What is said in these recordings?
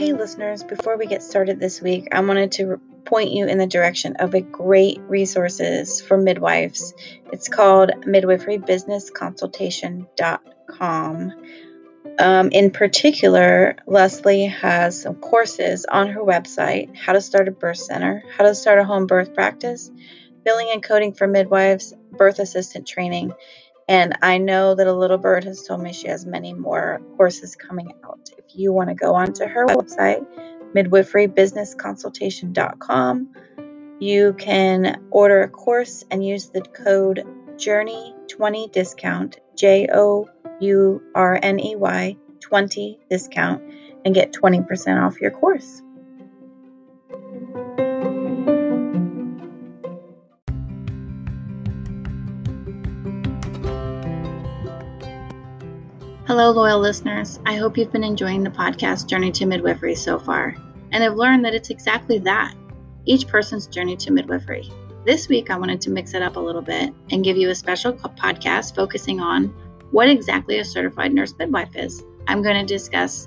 Hey, listeners, before we get started this week, I wanted to point you in the direction of a great resources for midwives. It's called midwiferybusinessconsultation.com. Um, in particular, Leslie has some courses on her website how to start a birth center, how to start a home birth practice, billing and coding for midwives, birth assistant training, and I know that a little bird has told me she has many more courses coming out. If you want to go onto her website, midwiferybusinessconsultation.com, you can order a course and use the code JOURNEY20 discount, J O U R N E Y 20 discount, and get 20% off your course. Hello, loyal listeners. I hope you've been enjoying the podcast Journey to Midwifery so far, and have learned that it's exactly that each person's journey to midwifery. This week, I wanted to mix it up a little bit and give you a special podcast focusing on what exactly a certified nurse midwife is. I'm going to discuss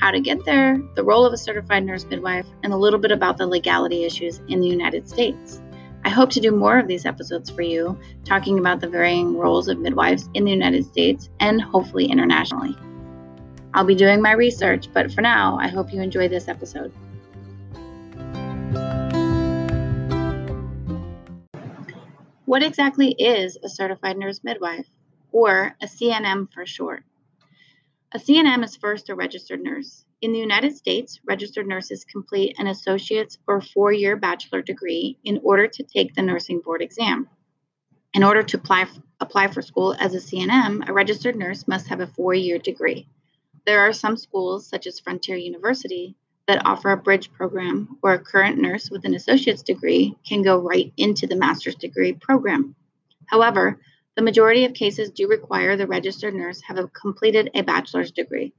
how to get there, the role of a certified nurse midwife, and a little bit about the legality issues in the United States. I hope to do more of these episodes for you, talking about the varying roles of midwives in the United States and hopefully internationally. I'll be doing my research, but for now, I hope you enjoy this episode. What exactly is a certified nurse midwife, or a CNM for short? A CNM is first a registered nurse. In the United States, registered nurses complete an associate's or four year bachelor degree in order to take the nursing board exam. In order to apply, apply for school as a CNM, a registered nurse must have a four year degree. There are some schools, such as Frontier University, that offer a bridge program where a current nurse with an associate's degree can go right into the master's degree program. However, the majority of cases do require the registered nurse have completed a bachelor's degree.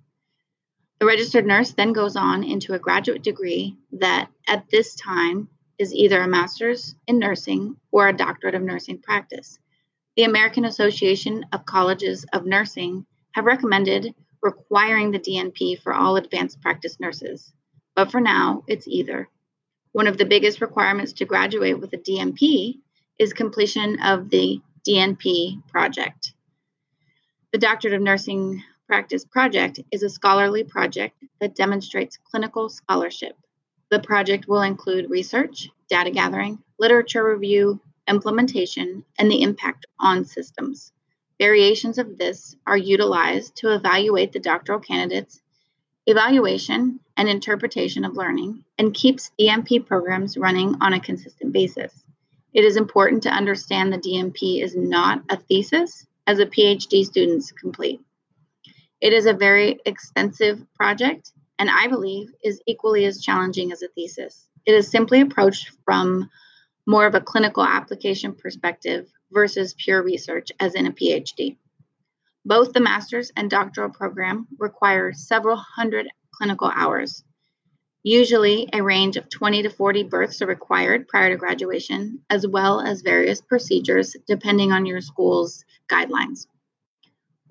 The registered nurse then goes on into a graduate degree that at this time is either a master's in nursing or a doctorate of nursing practice. The American Association of Colleges of Nursing have recommended requiring the DNP for all advanced practice nurses, but for now, it's either. One of the biggest requirements to graduate with a DNP is completion of the DNP project. The Doctorate of Nursing Practice project is a scholarly project that demonstrates clinical scholarship. The project will include research, data gathering, literature review, implementation, and the impact on systems. Variations of this are utilized to evaluate the doctoral candidates' evaluation and interpretation of learning and keeps DNP programs running on a consistent basis. It is important to understand the DNP is not a thesis as a PhD students complete. It is a very extensive project and I believe is equally as challenging as a thesis. It is simply approached from more of a clinical application perspective versus pure research, as in a PhD. Both the master's and doctoral program require several hundred clinical hours. Usually, a range of 20 to 40 births are required prior to graduation, as well as various procedures depending on your school's guidelines.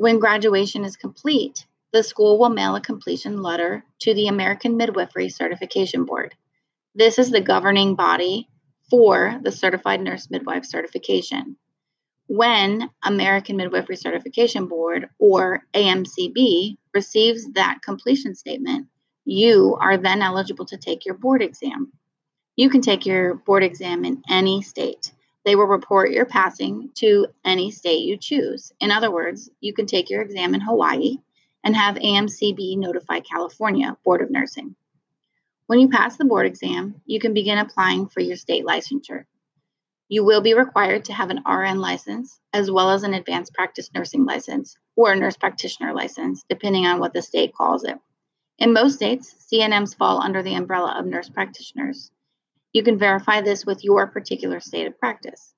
When graduation is complete, the school will mail a completion letter to the American Midwifery Certification Board. This is the governing body for the Certified Nurse Midwife certification. When American Midwifery Certification Board, or AMCB, receives that completion statement, you are then eligible to take your board exam. You can take your board exam in any state. They will report your passing to any state you choose. In other words, you can take your exam in Hawaii and have AMCB notify California Board of Nursing. When you pass the board exam, you can begin applying for your state licensure. You will be required to have an RN license as well as an advanced practice nursing license or a nurse practitioner license, depending on what the state calls it. In most states, CNMs fall under the umbrella of nurse practitioners. You can verify this with your particular state of practice.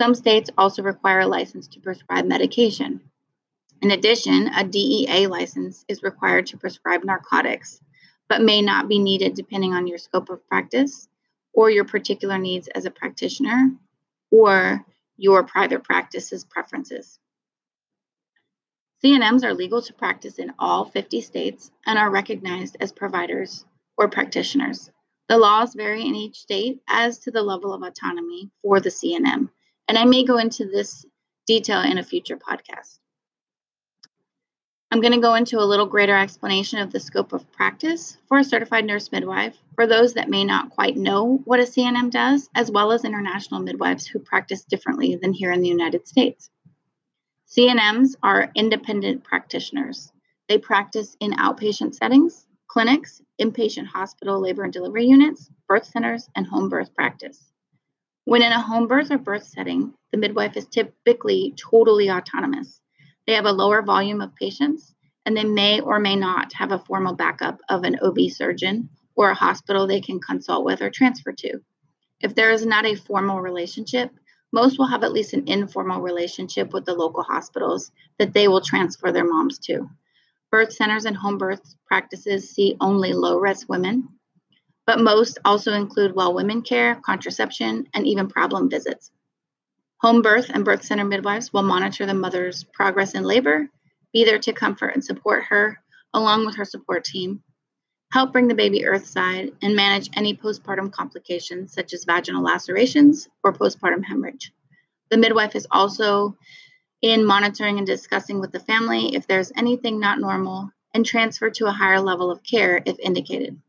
Some states also require a license to prescribe medication. In addition, a DEA license is required to prescribe narcotics, but may not be needed depending on your scope of practice or your particular needs as a practitioner or your private practice's preferences. CNMs are legal to practice in all 50 states and are recognized as providers or practitioners. The laws vary in each state as to the level of autonomy for the CNM, and I may go into this detail in a future podcast. I'm going to go into a little greater explanation of the scope of practice for a certified nurse midwife for those that may not quite know what a CNM does, as well as international midwives who practice differently than here in the United States. CNMs are independent practitioners. They practice in outpatient settings, clinics, inpatient hospital labor and delivery units, birth centers, and home birth practice. When in a home birth or birth setting, the midwife is typically totally autonomous they have a lower volume of patients, and they may or may not have a formal backup of an OB surgeon or a hospital they can consult with or transfer to. If there is not a formal relationship, most will have at least an informal relationship with the local hospitals that they will transfer their moms to. Birth centers and home birth practices see only low risk women, but most also include well women care, contraception, and even problem visits. Home birth and birth center midwives will monitor the mother's progress in labor, be there to comfort and support her, along with her support team, help bring the baby earthside, and manage any postpartum complications such as vaginal lacerations or postpartum hemorrhage. The midwife is also in monitoring and discussing with the family if there's anything not normal and transfer to a higher level of care if indicated.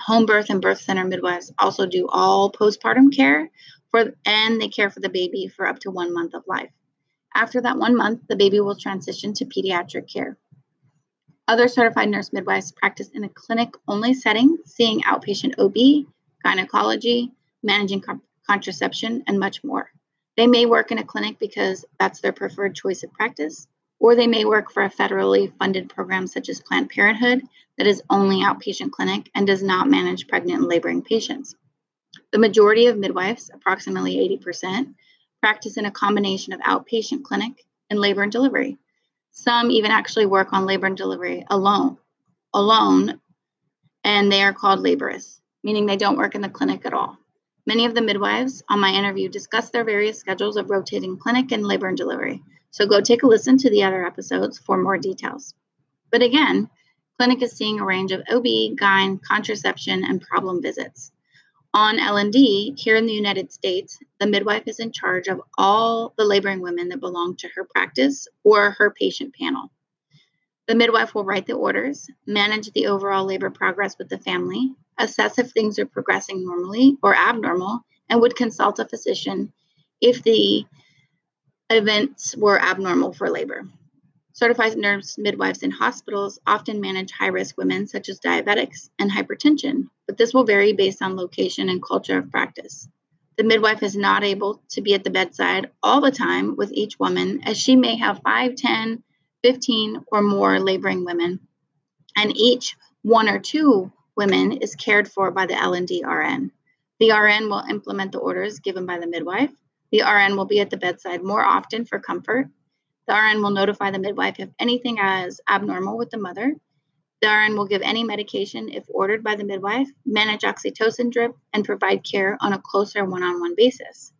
Home birth and birth center midwives also do all postpartum care for and they care for the baby for up to one month of life. After that one month, the baby will transition to pediatric care. Other certified nurse midwives practice in a clinic only setting, seeing outpatient OB, gynecology, managing contraception, and much more. They may work in a clinic because that's their preferred choice of practice, or they may work for a federally funded program such as Planned Parenthood that is only outpatient clinic and does not manage pregnant and laboring patients. The majority of midwives, approximately 80%, practice in a combination of outpatient clinic and labor and delivery. Some even actually work on labor and delivery alone, alone, and they are called laborists, meaning they don't work in the clinic at all. Many of the midwives on my interview discussed their various schedules of rotating clinic and labor and delivery. So go take a listen to the other episodes for more details. But again, clinic is seeing a range of OB, GYN, contraception, and problem visits. On L&D, here in the United States, the midwife is in charge of all the laboring women that belong to her practice or her patient panel. The midwife will write the orders, manage the overall labor progress with the family, assess if things are progressing normally or abnormal, and would consult a physician if the events were abnormal for labor. Certified nurse midwives in hospitals often manage high risk women, such as diabetics and hypertension, but this will vary based on location and culture of practice. The midwife is not able to be at the bedside all the time with each woman, as she may have 5, 10, 15, or more laboring women, and each one or two women is cared for by the L&D RN. The RN will implement the orders given by the midwife. The RN will be at the bedside more often for comfort the RN will notify the midwife if anything is abnormal with the mother. The RN will give any medication if ordered by the midwife, manage oxytocin drip, and provide care on a closer one on one basis.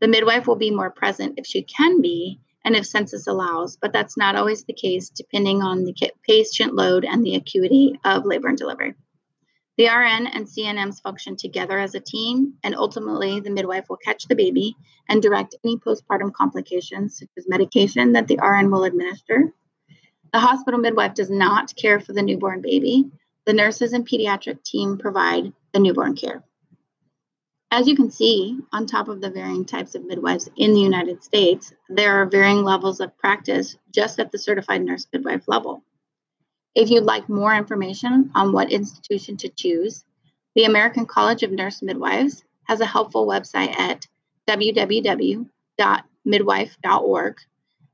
The midwife will be more present if she can be and if census allows, but that's not always the case depending on the patient load and the acuity of labor and delivery. The RN and CNMs function together as a team, and ultimately, the midwife will catch the baby and direct any postpartum complications, such as medication, that the RN will administer. The hospital midwife does not care for the newborn baby. The nurses and pediatric team provide the newborn care. As you can see, on top of the varying types of midwives in the United States, there are varying levels of practice just at the certified nurse midwife level. If you'd like more information on what institution to choose, the American College of Nurse Midwives has a helpful website at www.midwife.org.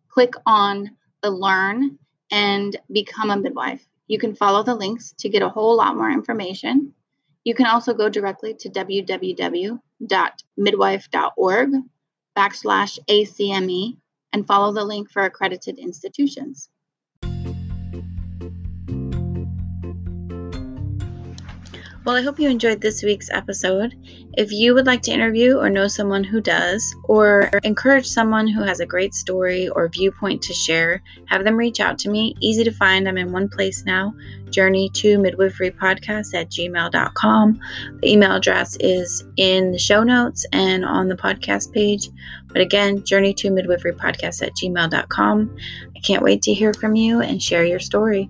Click on the Learn and Become a Midwife. You can follow the links to get a whole lot more information. You can also go directly to www.midwife.org backslash ACME and follow the link for accredited institutions. Well, I hope you enjoyed this week's episode. If you would like to interview or know someone who does, or encourage someone who has a great story or viewpoint to share, have them reach out to me. Easy to find. I'm in one place now journey to midwifery podcast at gmail.com. The email address is in the show notes and on the podcast page. But again, journey to midwifery podcast at gmail.com. I can't wait to hear from you and share your story.